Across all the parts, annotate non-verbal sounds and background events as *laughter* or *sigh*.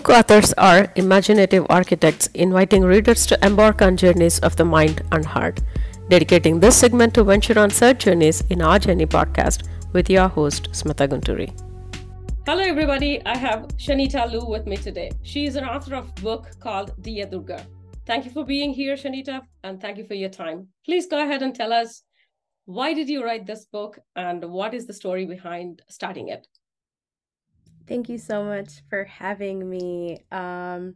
book authors are imaginative architects inviting readers to embark on journeys of the mind and heart. Dedicating this segment to venture on search journeys in our Journey podcast with your host, Smitha Gunturi. Hello, everybody. I have Shanita Liu with me today. She is an author of a book called Dear Durga. Thank you for being here, Shanita, and thank you for your time. Please go ahead and tell us why did you write this book and what is the story behind starting it? Thank you so much for having me. Um,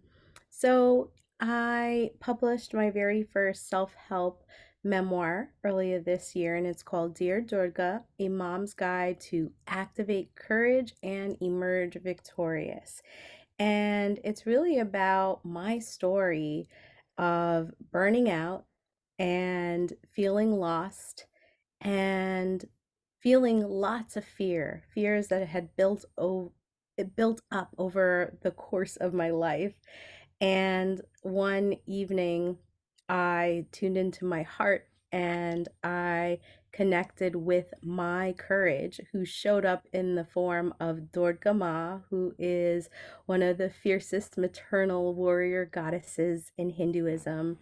so, I published my very first self help memoir earlier this year, and it's called Dear Durga A Mom's Guide to Activate Courage and Emerge Victorious. And it's really about my story of burning out and feeling lost and feeling lots of fear, fears that had built over it built up over the course of my life. And one evening, I tuned into my heart and I connected with my courage, who showed up in the form of Durga Ma, who is one of the fiercest maternal warrior goddesses in Hinduism.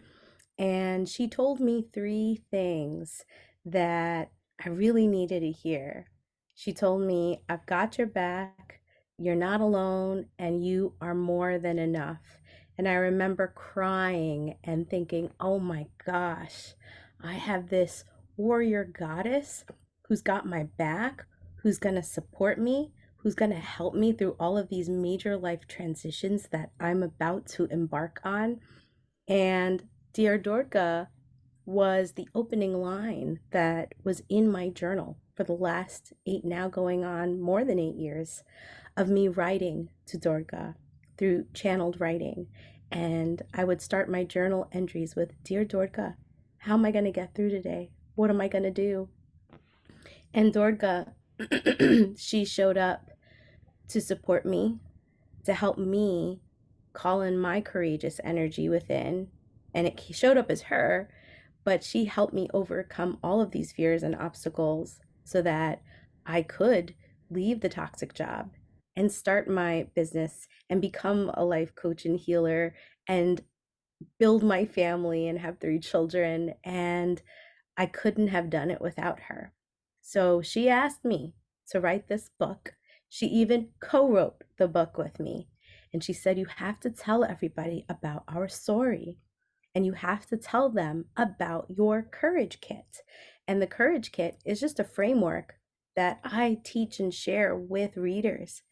And she told me three things that I really needed to hear. She told me, I've got your back. You're not alone and you are more than enough. And I remember crying and thinking, oh my gosh, I have this warrior goddess who's got my back, who's going to support me, who's going to help me through all of these major life transitions that I'm about to embark on. And Dear Durga was the opening line that was in my journal for the last eight, now going on more than eight years of me writing to Durga through channeled writing. And I would start my journal entries with Dear Durga, how am I going to get through today? What am I going to do? And Durga, *clears throat* she showed up to support me, to help me call in my courageous energy within. And it showed up as her, but she helped me overcome all of these fears and obstacles so that I could leave the toxic job and start my business and become a life coach and healer and build my family and have three children. And I couldn't have done it without her. So she asked me to write this book. She even co wrote the book with me. And she said, You have to tell everybody about our story. And you have to tell them about your courage kit. And the courage kit is just a framework that I teach and share with readers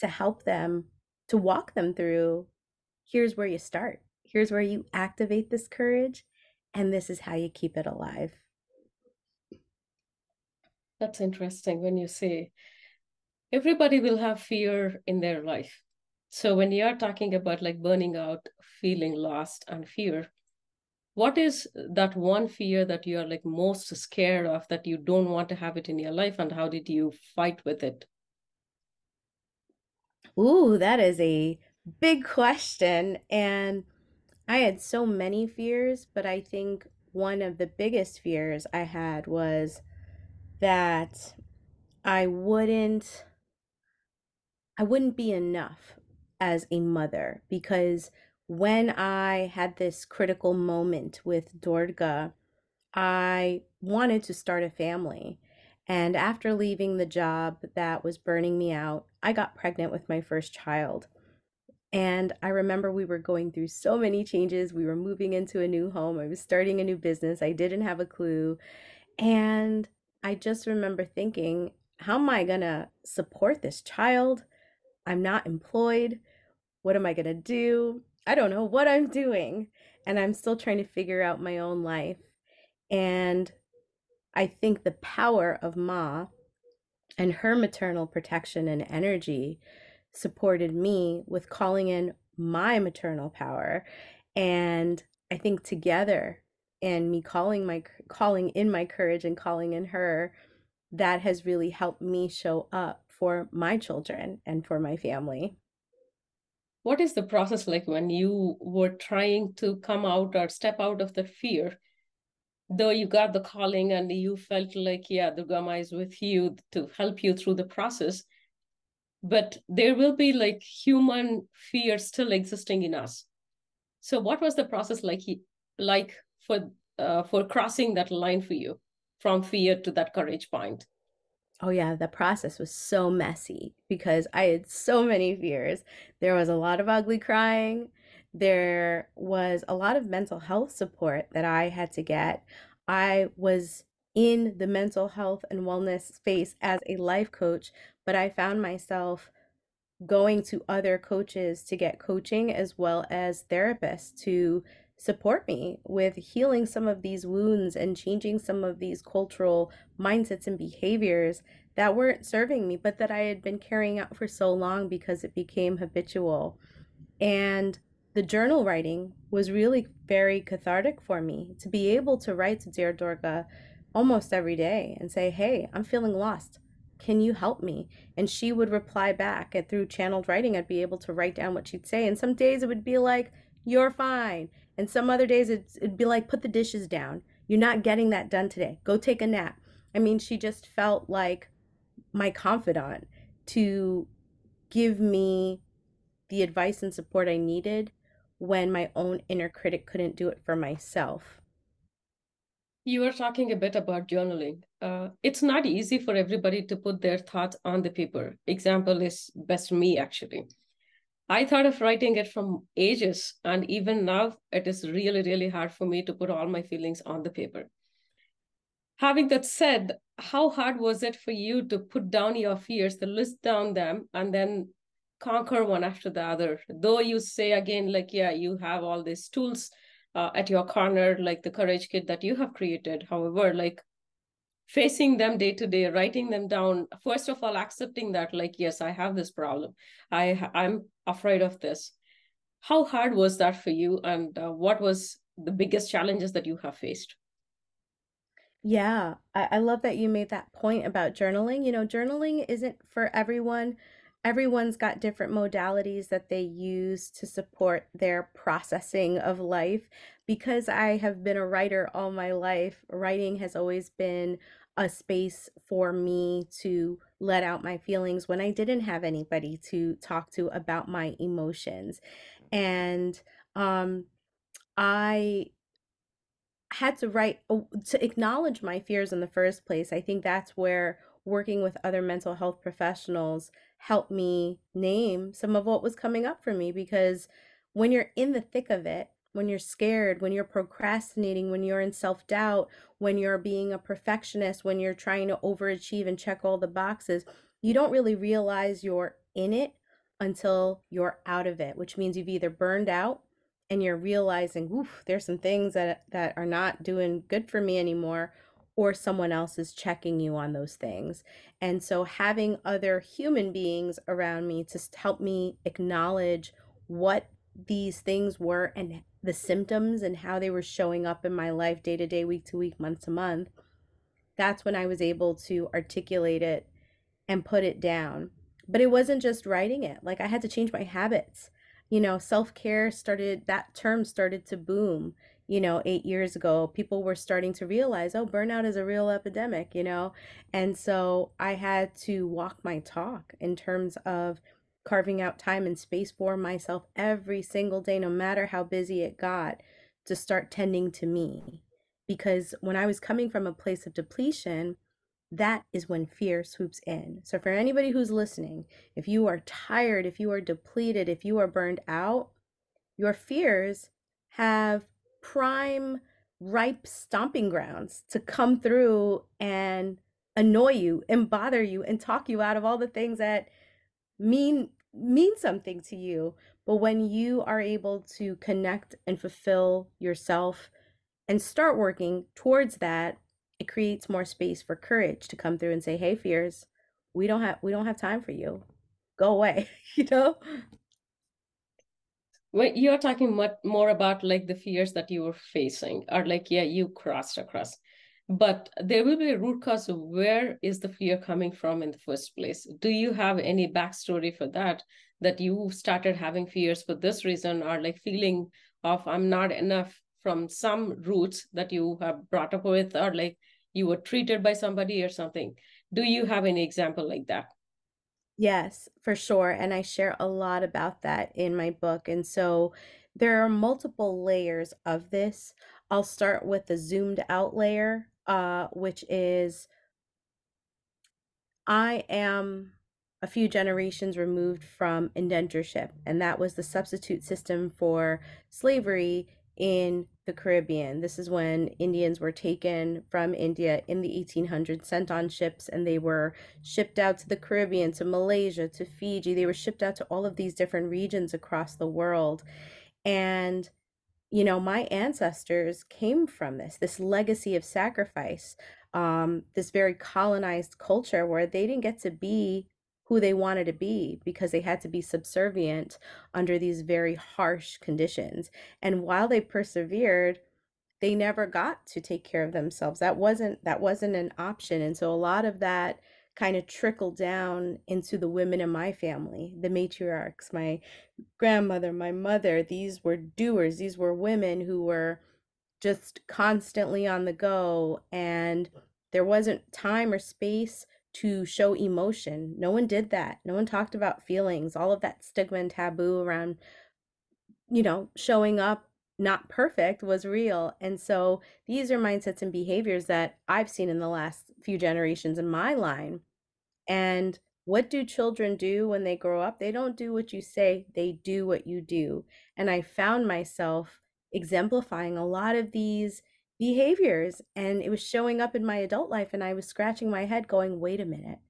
to help them to walk them through here's where you start. Here's where you activate this courage and this is how you keep it alive. That's interesting when you say everybody will have fear in their life. So when you're talking about like burning out feeling lost and fear what is that one fear that you're like most scared of that you don't want to have it in your life and how did you fight with it Ooh, that is a big question. And I had so many fears, but I think one of the biggest fears I had was that I wouldn't I wouldn't be enough as a mother because when I had this critical moment with Durga, I wanted to start a family. And after leaving the job that was burning me out, I got pregnant with my first child. And I remember we were going through so many changes. We were moving into a new home. I was starting a new business. I didn't have a clue. And I just remember thinking, how am I going to support this child? I'm not employed. What am I going to do? I don't know what I'm doing. And I'm still trying to figure out my own life. And I think the power of Ma and her maternal protection and energy supported me with calling in my maternal power. And I think together and me calling my calling in my courage and calling in her that has really helped me show up for my children and for my family what is the process like when you were trying to come out or step out of the fear though you got the calling and you felt like yeah Durga Ma is with you to help you through the process but there will be like human fear still existing in us so what was the process like like for uh, for crossing that line for you from fear to that courage point Oh, yeah, the process was so messy because I had so many fears. There was a lot of ugly crying. There was a lot of mental health support that I had to get. I was in the mental health and wellness space as a life coach, but I found myself going to other coaches to get coaching as well as therapists to support me with healing some of these wounds and changing some of these cultural mindsets and behaviors that weren't serving me, but that I had been carrying out for so long because it became habitual. And the journal writing was really very cathartic for me to be able to write to Dear Durga almost every day and say, Hey, I'm feeling lost. Can you help me? And she would reply back. And through channeled writing, I'd be able to write down what she'd say. And some days it would be like, You're fine. And some other days it'd, it'd be like, Put the dishes down. You're not getting that done today. Go take a nap. I mean, she just felt like my confidant to give me the advice and support I needed when my own inner critic couldn't do it for myself. You were talking a bit about journaling. Uh, it's not easy for everybody to put their thoughts on the paper. Example is best me, actually. I thought of writing it from ages, and even now, it is really, really hard for me to put all my feelings on the paper. Having that said, how hard was it for you to put down your fears, to list down them, and then conquer one after the other? Though you say again, like, yeah, you have all these tools uh, at your corner, like the Courage Kit that you have created. However, like facing them day to day, writing them down, first of all, accepting that, like, yes, I have this problem. I I'm afraid of this. How hard was that for you, and uh, what was the biggest challenges that you have faced? Yeah, I, I love that you made that point about journaling. You know, journaling isn't for everyone everyone's got different modalities that they use to support their processing of life. Because I have been a writer all my life, writing has always been a space for me to let out my feelings when I didn't have anybody to talk to about my emotions. And um, I had to write oh, to acknowledge my fears in the first place. I think that's where working with other mental health professionals helped me name some of what was coming up for me because when you're in the thick of it, when you're scared, when you're procrastinating, when you're in self doubt, when you're being a perfectionist, when you're trying to overachieve and check all the boxes, you don't really realize you're in it until you're out of it, which means you've either burned out and you're realizing, oof, there's some things that, that are not doing good for me anymore, or someone else is checking you on those things. And so having other human beings around me to help me acknowledge what these things were and the symptoms and how they were showing up in my life day to day, week to week, month to month, that's when I was able to articulate it and put it down. But it wasn't just writing it, like I had to change my habits. You know, self care started, that term started to boom you know, eight years ago, people were starting to realize, oh, burnout is a real epidemic, you know? And so I had to walk my talk in terms of carving out time and space for myself every single day, no matter how busy it got, to start tending to me. Because when I was coming from a place of depletion, that is when fear swoops in. So, for anybody who's listening, if you are tired, if you are depleted, if you are burned out, your fears have prime ripe stomping grounds to come through and annoy you and bother you and talk you out of all the things that mean mean something to you. But when you are able to connect and fulfill yourself and start working towards that it creates more space for courage to come through and say hey fears we don't have we don't have time for you. Go away *laughs* you know when you're talking much more about like the fears that you were facing are like yeah you crossed across. But there will be a root cause of where is the fear coming from in the first place. Do you have any backstory for that that you started having fears for this reason or like feeling of i'm not enough from some roots that you have brought up with or like you were treated by somebody or something? Do you have any example like that Yes, for sure. And I share a lot about that in my book. And so there are multiple layers of this. I'll start with the zoomed out layer, uh, which is I am a few generations removed from indentureship, and that was the substitute system for slavery in the Caribbean. This is when Indians were taken from India in the 1800s, sent on ships, and they were shipped out to the Caribbean, to Malaysia, to Fiji. They were shipped out to all of these different regions across the world. And you know, my ancestors came from this, this legacy of sacrifice, um, this very colonized culture where they didn't get to be who they wanted to be because they had to be subservient under these very harsh conditions. And while they persevered, they never got to take care of themselves. That wasn't that wasn't an option. And so a lot of that kind of trickled down into the women in my family, the matriarchs, my grandmother, my mother. These were doers. These were women who were just constantly on the go and there wasn't time or space to show emotion. No one did that. No one talked about feelings. All of that stigma and taboo around you know, showing up not perfect was real. And so these are mindsets and behaviors that I've seen in the last few generations in my line. And what do children do when they grow up? They don't do what you say, they do what you do. And I found myself exemplifying a lot of these behaviors and it was showing up in my adult life and I was scratching my head going, "Wait a minute.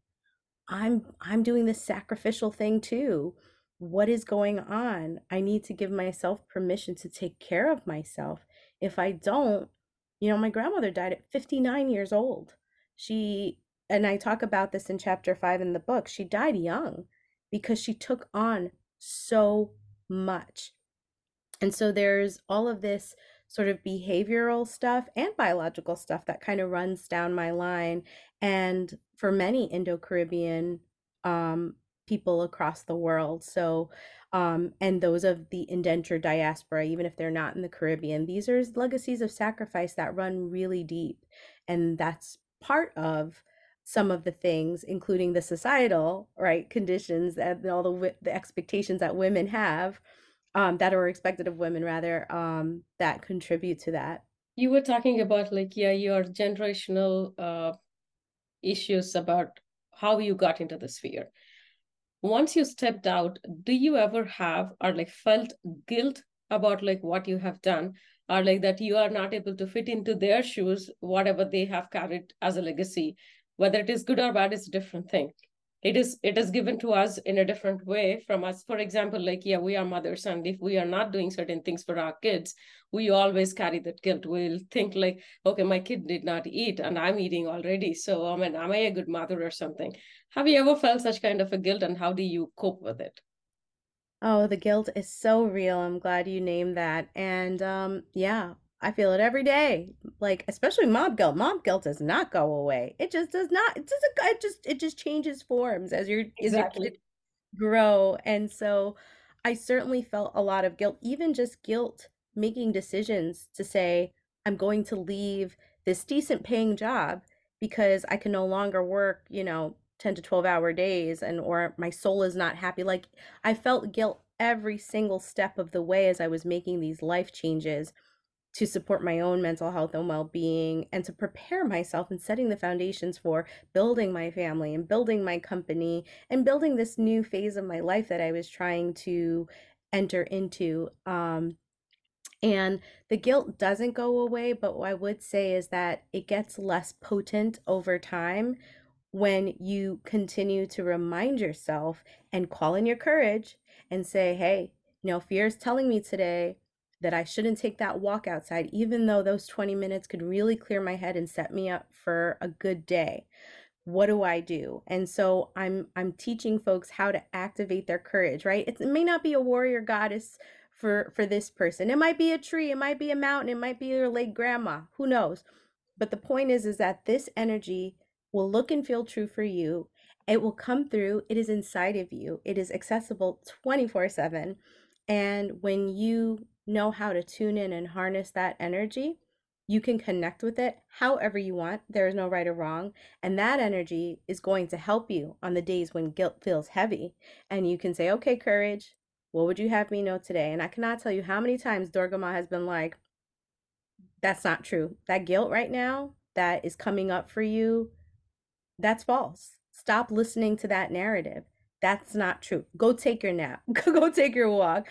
I'm I'm doing this sacrificial thing too. What is going on? I need to give myself permission to take care of myself. If I don't, you know, my grandmother died at 59 years old. She and I talk about this in chapter 5 in the book. She died young because she took on so much. And so there's all of this sort of behavioral stuff and biological stuff that kind of runs down my line. And for many Indo Caribbean um, people across the world, so um, and those of the indentured diaspora, even if they're not in the Caribbean, these are legacies of sacrifice that run really deep. And that's part of some of the things, including the societal right conditions and all the the expectations that women have um, that are expected of women rather um, that contribute to that. You were talking about like yeah your generational uh, issues about how you got into the sphere. Once you stepped out do you ever have or like felt guilt about like what you have done or like that you are not able to fit into their shoes whatever they have carried as a legacy whether it is good or bad is a different thing it is it is given to us in a different way from us. For example like yeah we are mothers and if we are not doing certain things for our kids we always carry that guilt. We'll think like okay my kid did not eat and i'm eating already. So i mean am i a good mother or something? Have you ever felt such kind of a guilt and how do you cope with it? Oh the guilt is so real. I'm glad you named that. And um yeah I feel it every day. Like especially mom guilt. Mom guilt does not go away. It just does not. It doesn't. It just it just changes forms as your as your exactly kids grow. And so, I certainly felt a lot of guilt. Even just guilt making decisions to say I'm going to leave this decent paying job because I can no longer work. You know, ten to twelve hour days, and or my soul is not happy. Like I felt guilt every single step of the way as I was making these life changes to support my own mental health and well-being and to prepare myself and setting the foundations for building my family and building my company and building this new phase of my life that I was trying to enter into um and the guilt doesn't go away but what I would say is that it gets less potent over time when you continue to remind yourself and call in your courage and say hey you know fear is telling me today that I shouldn't take that walk outside, even though those 20 minutes could really clear my head and set me up for a good day. What do I do? And so I'm I'm teaching folks how to activate their courage, right? It may not be a warrior goddess for for this person. It might be a tree, it might be a mountain, it might be your late grandma. Who knows? But the point is is that this energy will look and feel true for you. It will come through. It is inside of you. It is accessible 24/7. And when you know how to tune in and harness that energy, You can connect with it however you want. There is no right or wrong. And that energy is going to help you on the days when guilt feels heavy. And you can say, okay, courage, what would you have me know today? And I cannot tell you how many times Durga Ma has been like, that's not true. That guilt right now that is coming up for you, that's false. Stop listening to that narrative. That's not true. Go take your nap. *laughs* go take your walk.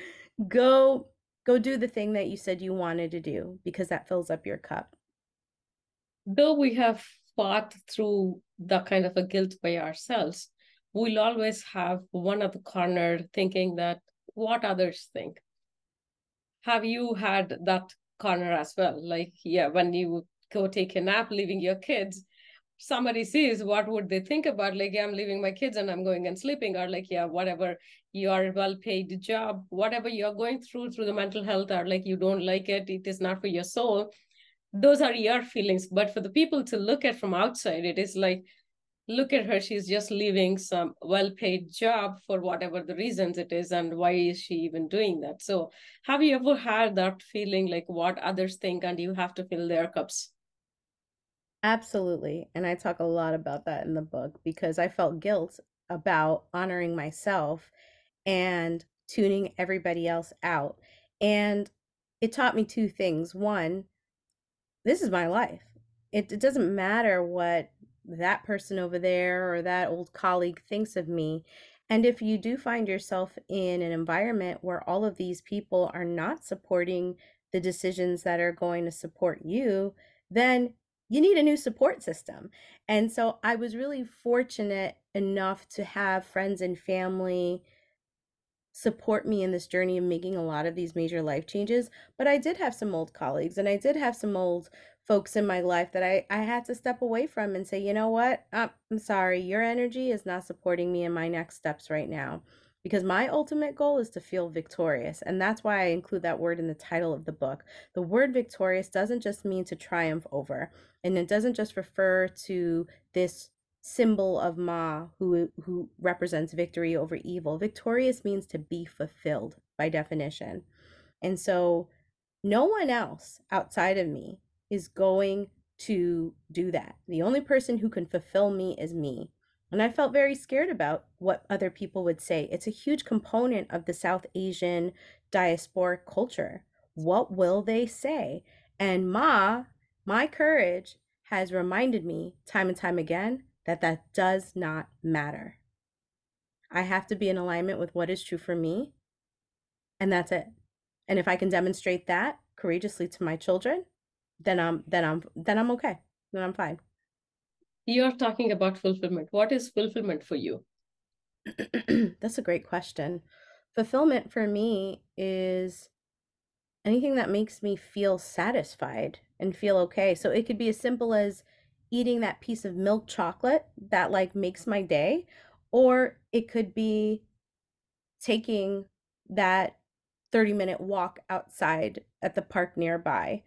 Go go do the thing that you said you wanted to do because that fills up your cup. Though we have fought through the kind of a guilt by ourselves, we'll always have one at the corner thinking that what others think. Have you had that corner as well? Like, yeah, when you go take a nap, leaving your kids, somebody sees what would they think about like i'm leaving my kids and i'm going and sleeping or like yeah whatever your well paid job whatever you're going through through the mental health or like you don't like it it is not for your soul. Those are your feelings. But for the people to look at from outside it is like look at her she's just leaving some well paid job for whatever the reasons it is and why is she even doing that? So have you ever had that feeling like what others think and you have to fill their cups Absolutely. And I talk a lot about that in the book because I felt guilt about honoring myself and tuning everybody else out. And it taught me two things. One, this is my life. It, it doesn't matter what that person over there or that old colleague thinks of me. And if you do find yourself in an environment where all of these people are not supporting the decisions that are going to support you, then you need a new support system. And so I was really fortunate enough to have friends and family support me in this journey of making a lot of these major life changes. But I did have some old colleagues and I did have some old folks in my life that I, I had to step away from and say, you know what? Uh, I'm sorry, your energy is not supporting me in my next steps right now because my ultimate goal is to feel victorious. And that's why I include that word in the title of the book. The word victorious doesn't just mean to triumph over, and it doesn't just refer to this symbol of Ma who who represents victory over evil. Victorious means to be fulfilled by definition. And so no one else outside of me is going to do that. The only person who can fulfill me is me. And I felt very scared about what other people would say. It's a huge component of the South Asian diasporic culture. What will they say? And Ma, my courage, has reminded me time and time again that that does not matter. I have to be in alignment with what is true for me, and that's it. And if I can demonstrate that courageously to my children, then I'm then I'm then I'm okay. Then I'm fine you're talking about fulfillment. What is fulfillment for you? *clears throat* That's a great question. Fulfillment for me is anything that makes me feel satisfied and feel okay. So it could be as simple as eating that piece of milk chocolate that like makes my day or it could be taking that 30 minute walk outside at the park nearby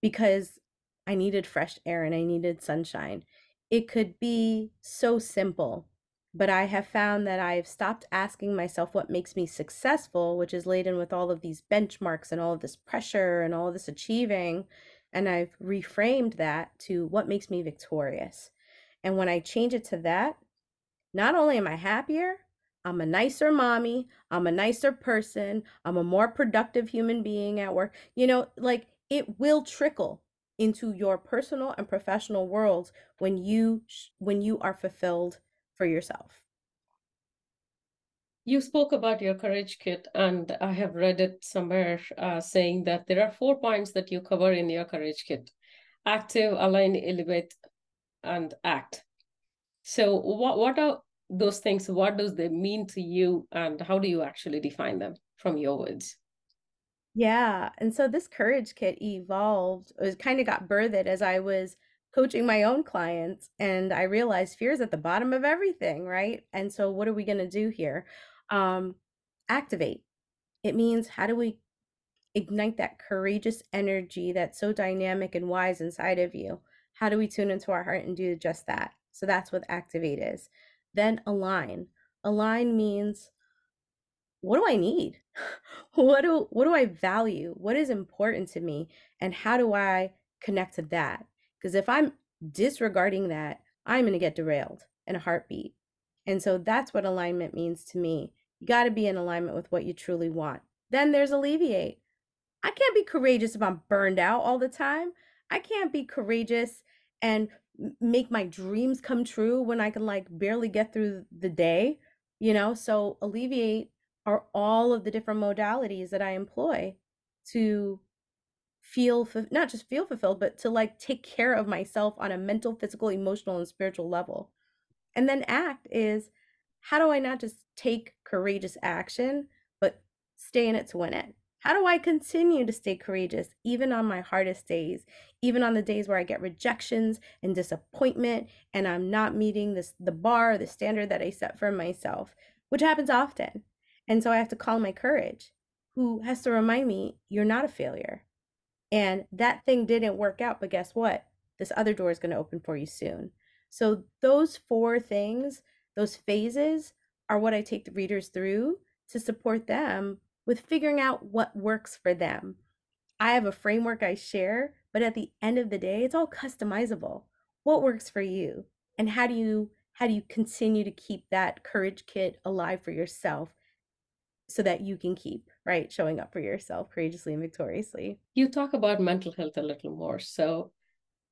because I needed fresh air and I needed sunshine it could be so simple. But I have found that I've stopped asking myself what makes me successful, which is laden with all of these benchmarks and all of this pressure and all of this achieving. And I've reframed that to what makes me victorious. And when I change it to that, not only am I happier, I'm a nicer mommy, I'm a nicer person, I'm a more productive human being at work. You know, like it will trickle into your personal and professional worlds when you when you are fulfilled for yourself. You spoke about your courage kit and i have read it somewhere uh, saying that there are four points that you cover in your courage kit active align elevate and act. So what what are those things? What does they mean to you and how do you actually define them from your words yeah. And so this courage kit evolved, it was kind of got birthed as I was coaching my own clients and I realized fear is at the bottom of everything, right? And so what are we going to do here? Um, activate. It means how do we ignite that courageous energy that's so dynamic and wise inside of you? How do we tune into our heart and do just that? So that's what activate is. Then align. Align means what do I need? *laughs* what do what do I value? What is important to me? And how do I connect to that. Because if I'm disregarding that, I'm going to get derailed in a heartbeat. And so that's what alignment means to me. You got to be in alignment with what you truly want. Then there's alleviate. I can't be courageous if I'm burned out all the time. I can't be courageous and make my dreams come true when I can like barely get through the day, you know? So alleviate are all of the different modalities that I employ to feel not just feel fulfilled but to like take care of myself on a mental physical emotional and spiritual level. And then act is how do i not just take courageous action but stay in it to win it? How do i continue to stay courageous even on my hardest days even on the days where i get rejections and disappointment and i'm not meeting this the bar the standard that i set for myself which happens often and so i have to call my courage who has to remind me you're not a failure and that thing didn't work out, but guess what? This other door is going to open for you soon. So, those four things, those phases, are what I take the readers through to support them with figuring out what works for them. I have a framework I share, but at the end of the day, it's all customizable. What works for you? And how do you how do you continue to keep that courage kit alive for yourself so that you can keep right showing up for yourself courageously and victoriously. You talk about mental health a little more. So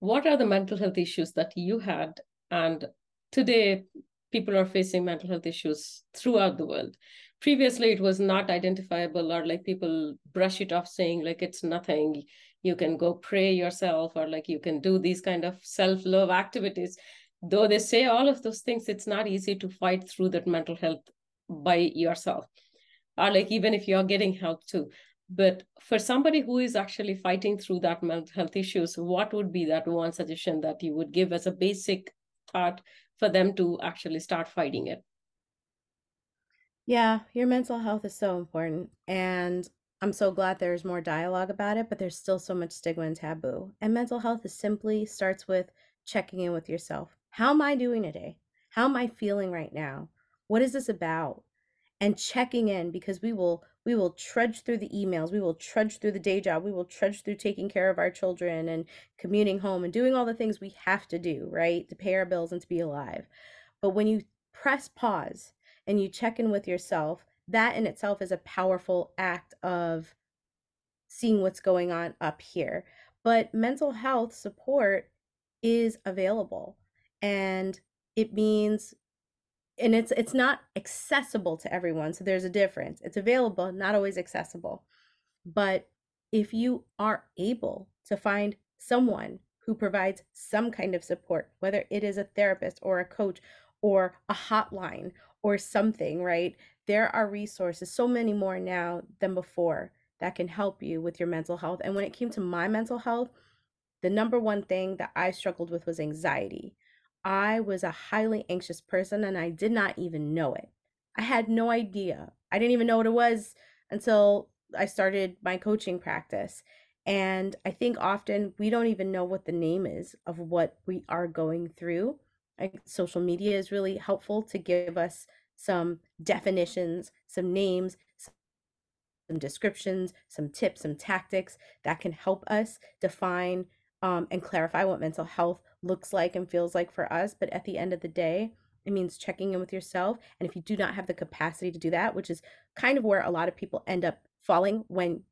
what are the mental health issues that you had? And today people are facing mental health issues throughout the world. Previously it was not identifiable or like people brush it off saying like it's nothing. You can go pray yourself or like you can do these kind of self-love activities. Though they say all of those things it's not easy to fight through that mental health by yourself or like even if you're getting help too. But for somebody who is actually fighting through that mental health issues what would be that one suggestion that you would give as a basic thought for them to actually start fighting it? Yeah your mental health is so important and i'm so glad there's more dialogue about it but there's still so much stigma and taboo. And mental health is simply starts with checking in with yourself. How am i doing today? How am i feeling right now? What is this about and checking in because we will we will trudge through the emails we will trudge through the day job we will trudge through taking care of our children and commuting home and doing all the things we have to do right to pay our bills and to be alive. But when you press pause and you check in with yourself that in itself is a powerful act of seeing what's going on up here. But mental health support is available and it means and it's it's not accessible to everyone so there's a difference. It's available not always accessible. But if you are able to find someone who provides some kind of support whether it is a therapist or a coach or a hotline or something right there are resources so many more now than before that can help you with your mental health. And when it came to my mental health the number one thing that i struggled with was anxiety I was a highly anxious person and I did not even know it. I had no idea. I didn't even know what it was until I started my coaching practice. And I think often we don't even know what the name is of what we are going through. Like social media is really helpful to give us some definitions, some names, some descriptions, some tips, some tactics that can help us define um, and clarify what mental health looks like and feels like for us. But at the end of the day, it means checking in with yourself. And if you do not have the capacity to do that, which is kind of where a lot of people end up falling when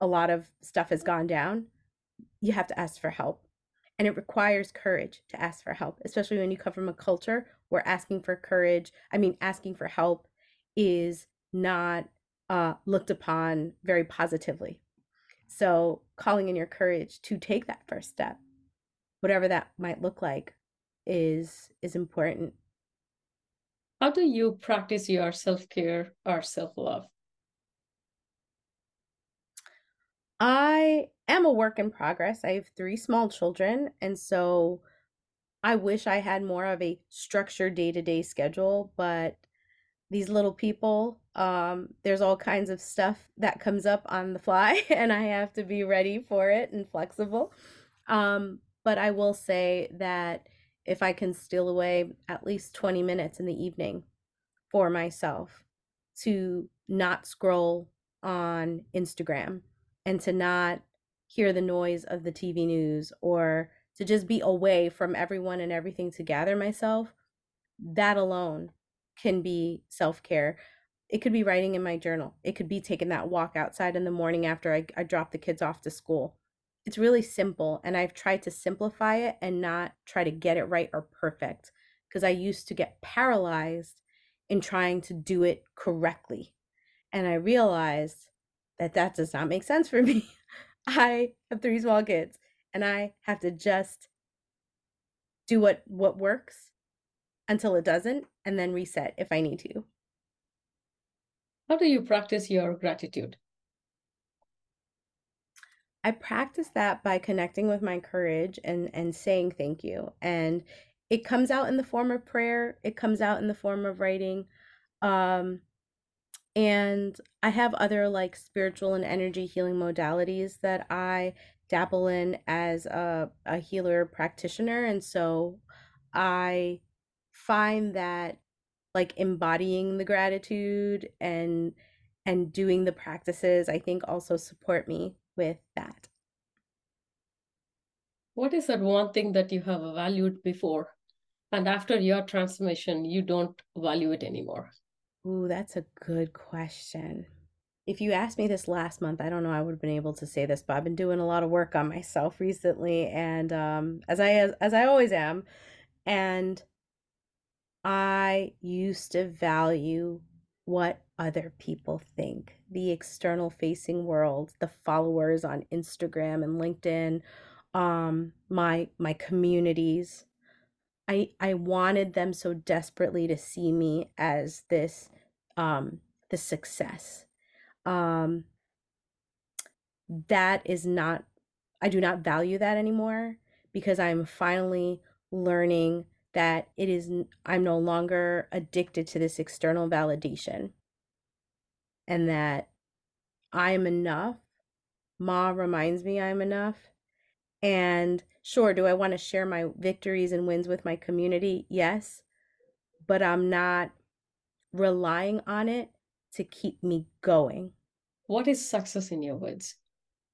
a lot of stuff has gone down, you have to ask for help. And it requires courage to ask for help, especially when you come from a culture where asking for courage, I mean, asking for help is not uh, looked upon very positively. So, calling in your courage to take that first step, whatever that might look like, is is important. How do you practice your self-care or self-love? I am a work in progress. I have three small children, and so I wish I had more of a structured day-to-day schedule, but these little people um there's all kinds of stuff that comes up on the fly *laughs* and i have to be ready for it and flexible um but i will say that if i can steal away at least 20 minutes in the evening for myself to not scroll on instagram and to not hear the noise of the TV news or to just be away from everyone and everything to gather myself, that alone can be self care. It could be writing in my journal. It could be taking that walk outside in the morning after I, I drop the kids off to school. It's really simple, and I've tried to simplify it and not try to get it right or perfect because I used to get paralyzed in trying to do it correctly. And I realized that that does not make sense for me. *laughs* I have three small kids and I have to just do what what works until it doesn't and then reset if I need to. How do you practice your gratitude? I practice that by connecting with my courage and and saying thank you. And it comes out in the form of prayer, it comes out in the form of writing. Um and I have other like spiritual and energy healing modalities that I dabble in as a, a healer practitioner. And so I find that like embodying the gratitude and and doing the practices I think also support me with that. What is that one thing that you have valued before and after your transformation you don't value it anymore? Ooh, that's a good question. If you asked me this last month, I don't know I would have been able to say this, but I've been doing a lot of work on myself recently and um as I as, as I always am and I used to value what other people think, the external facing world, the followers on Instagram and LinkedIn, um my my communities. I I wanted them so desperately to see me as this um the success. Um that is not I do not value that anymore because I'm finally learning that it is I'm no longer addicted to this external validation and that I am enough. Ma reminds me I'm enough. And Sure, do I want to share my victories and wins with my community? Yes, but I'm not relying on it to keep me going. What is success in your words?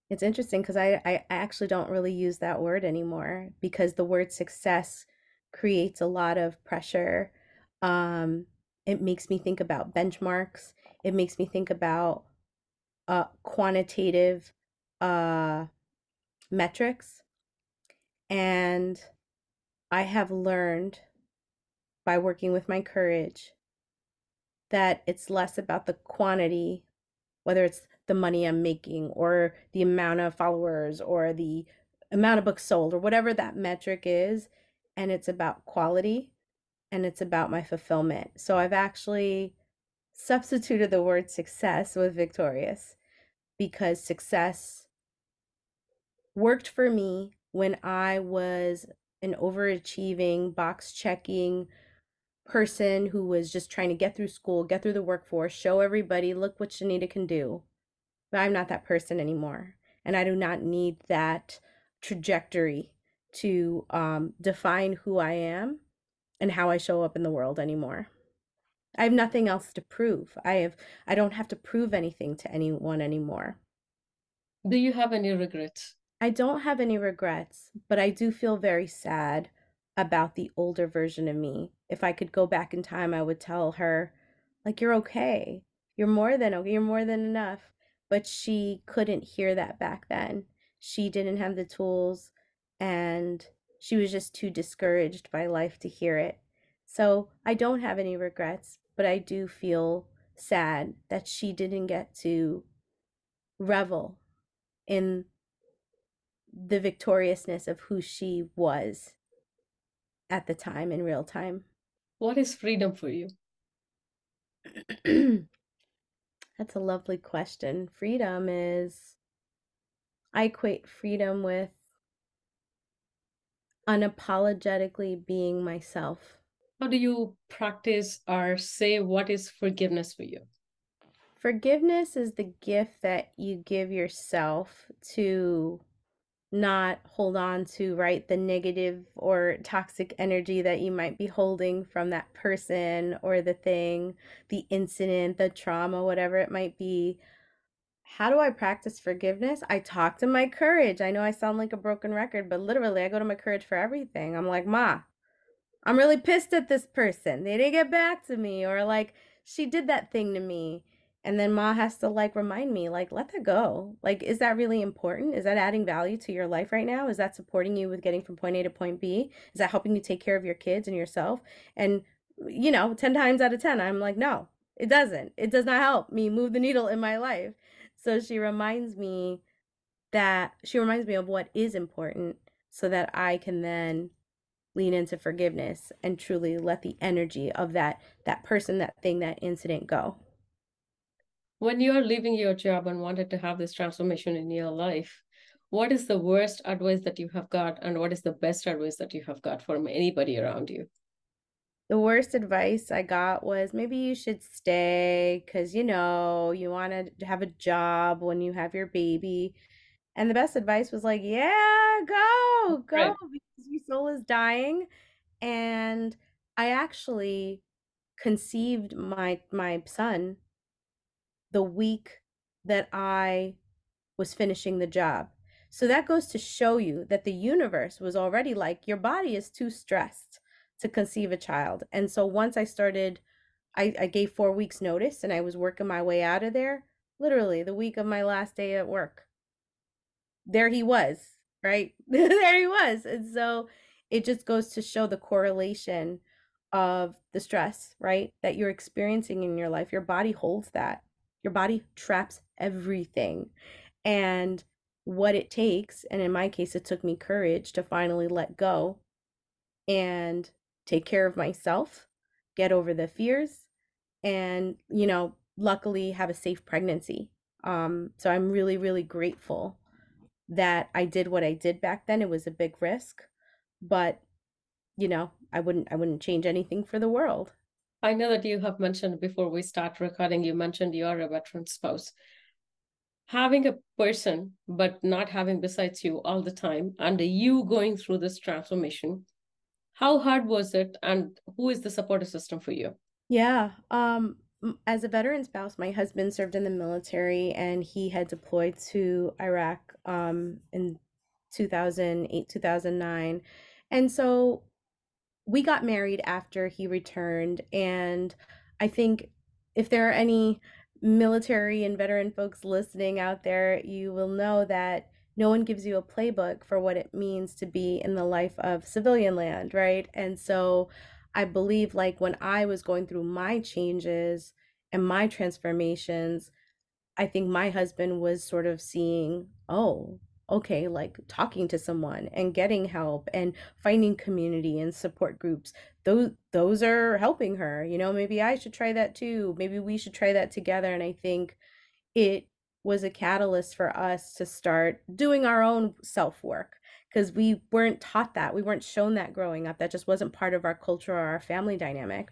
It's interesting because I, I actually don't really use that word anymore because the word success creates a lot of pressure. Um, it makes me think about benchmarks. It makes me think about uh, quantitative uh, metrics and I have learned by working with my courage that it's less about the quantity, whether it's the money I'm making or the amount of followers or the amount of books sold or whatever that metric is. And it's about quality and it's about my fulfillment. So I've actually substituted the word success with victorious because success worked for me when I was an overachieving, box checking person who was just trying to get through school, get through the workforce, show everybody, look what Shanita can do. But I'm not that person anymore. And I do not need that trajectory to um, define who I am and how I show up in the world anymore. I have nothing else to prove. I have I don't have to prove anything to anyone anymore. Do you have any regrets? I don't have any regrets, but I do feel very sad about the older version of me. If I could go back in time, I would tell her, like, you're okay. You're more than okay. You're more than enough. But she couldn't hear that back then. She didn't have the tools and she was just too discouraged by life to hear it. So I don't have any regrets, but I do feel sad that she didn't get to revel in the victoriousness of who she was at the time in real time. What is freedom for you? *clears throat* That's a lovely question. Freedom is, I equate freedom with unapologetically being myself. How do you practice or say what is forgiveness for you? Forgiveness is the gift that you give yourself to not hold on to right the negative or toxic energy that you might be holding from that person or the thing the incident the trauma whatever it might be how do I practice forgiveness? I talk to my courage. I know I sound like a broken record, but literally, I go to my courage for everything. I'm like, Ma, I'm really pissed at this person. They didn't get back to me, or like, she did that thing to me. And then Ma has to like remind me, like, let that go. Like, is that really important? Is that adding value to your life right now? Is that supporting you with getting from point A to point B? Is that helping you take care of your kids and yourself? And, you know, 10 times out of 10, I'm like, no, it doesn't. It does not help me move the needle in my life. So she reminds me that she reminds me of what is important so that I can then lean into forgiveness and truly let the energy of that that person, that thing, that incident go. When you are leaving your job and wanted to have this transformation in your life, what is the worst advice that you have got and what is the best advice that you have got from anybody around you? The worst advice I got was maybe you should stay because, you know, you want to have a job when you have your baby. And the best advice was like, yeah, go, go, Right. because your soul is dying. And I actually conceived my my son the week that I was finishing the job. So that goes to show you that the universe was already like, your body is too stressed to conceive a child. And so once I started, I, I gave four weeks notice and I was working my way out of there, literally the week of my last day at work. There he was, right? *laughs* there he was. And so it just goes to show the correlation of the stress, right? That you're experiencing in your life. Your body holds that. Your body traps everything. And what it takes, and in my case, it took me courage to finally let go and take care of myself, get over the fears, and, you know, luckily have a safe pregnancy. Um, so I'm really, really grateful that I did what I did back then. It was a big risk, but you know, I wouldn't I wouldn't change anything for the world. I know that you have mentioned before we start recording, you mentioned you are a veteran spouse. Having a person, but not having besides you all the time, and you going through this transformation, how hard was it? And who is the support system for you? Yeah, um, as a veteran spouse, my husband served in the military and he had deployed to Iraq um, in 2008, 2009. And so we got married after he returned. And I think if there are any military and veteran folks listening out there, you will know that no one gives you a playbook for what it means to be in the life of civilian land, right? And so I believe, like, when I was going through my changes and my transformations, I think my husband was sort of seeing, oh, okay, like talking to someone and getting help and finding community and support groups. Those those are helping her. You know, maybe I should try that too. Maybe we should try that together. And I think it was a catalyst for us to start doing our own self work because we weren't taught that. We weren't shown that growing up. That just wasn't part of our culture or our family dynamic.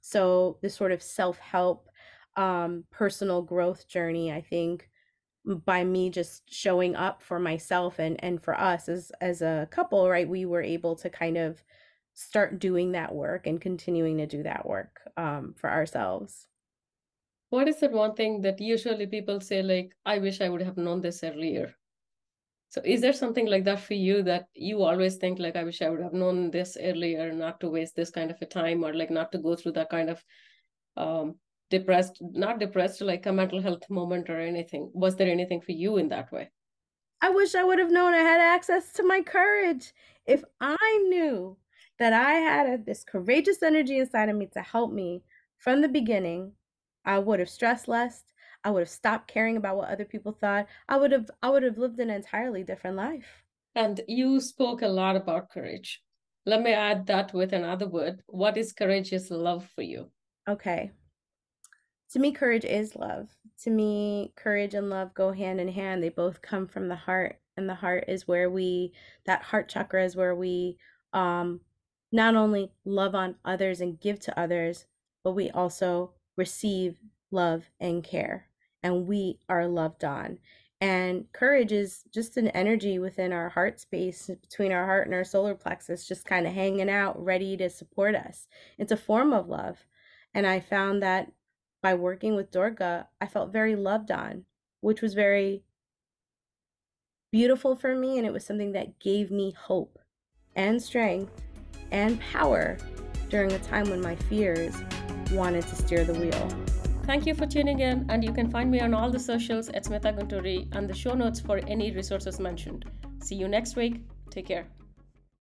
So, this sort of self help, um, personal growth journey, I think by me just showing up for myself and and for us as as a couple, right, we were able to kind of start doing that work and continuing to do that work um, for ourselves. What is that one thing that usually people say, like, I wish I would have known this earlier? So is there something like that for you that you always think like I wish I would have known this earlier, not to waste this kind of a time or like not to go through that kind of um depressed, not depressed, like a mental health moment or anything? Was there anything for you in that way? I wish I would have known I had access to my courage. If I knew that I had a, this courageous energy inside of me to help me from the beginning, I would have stressed less. I would have stopped caring about what other people thought. I would have I would have lived an entirely different life. And you spoke a lot about courage. Let me add that with another word. What is courageous love for you? Okay. To me, courage is love. To me, courage and love go hand in hand. They both come from the heart, and the heart is where we, that heart chakra is where we um, not only love on others and give to others, but we also receive love and care, and we are loved on. And courage is just an energy within our heart space, between our heart and our solar plexus, just kind of hanging out, ready to support us. It's a form of love. And I found that by working with Durga, I felt very loved on which was very beautiful for me. And it was something that gave me hope and strength and power during a time when my fears wanted to steer the wheel. Thank you for tuning in, and you can find me on all the socials at Smitha Gunturi and the show notes for any resources mentioned. See you next week. Take care.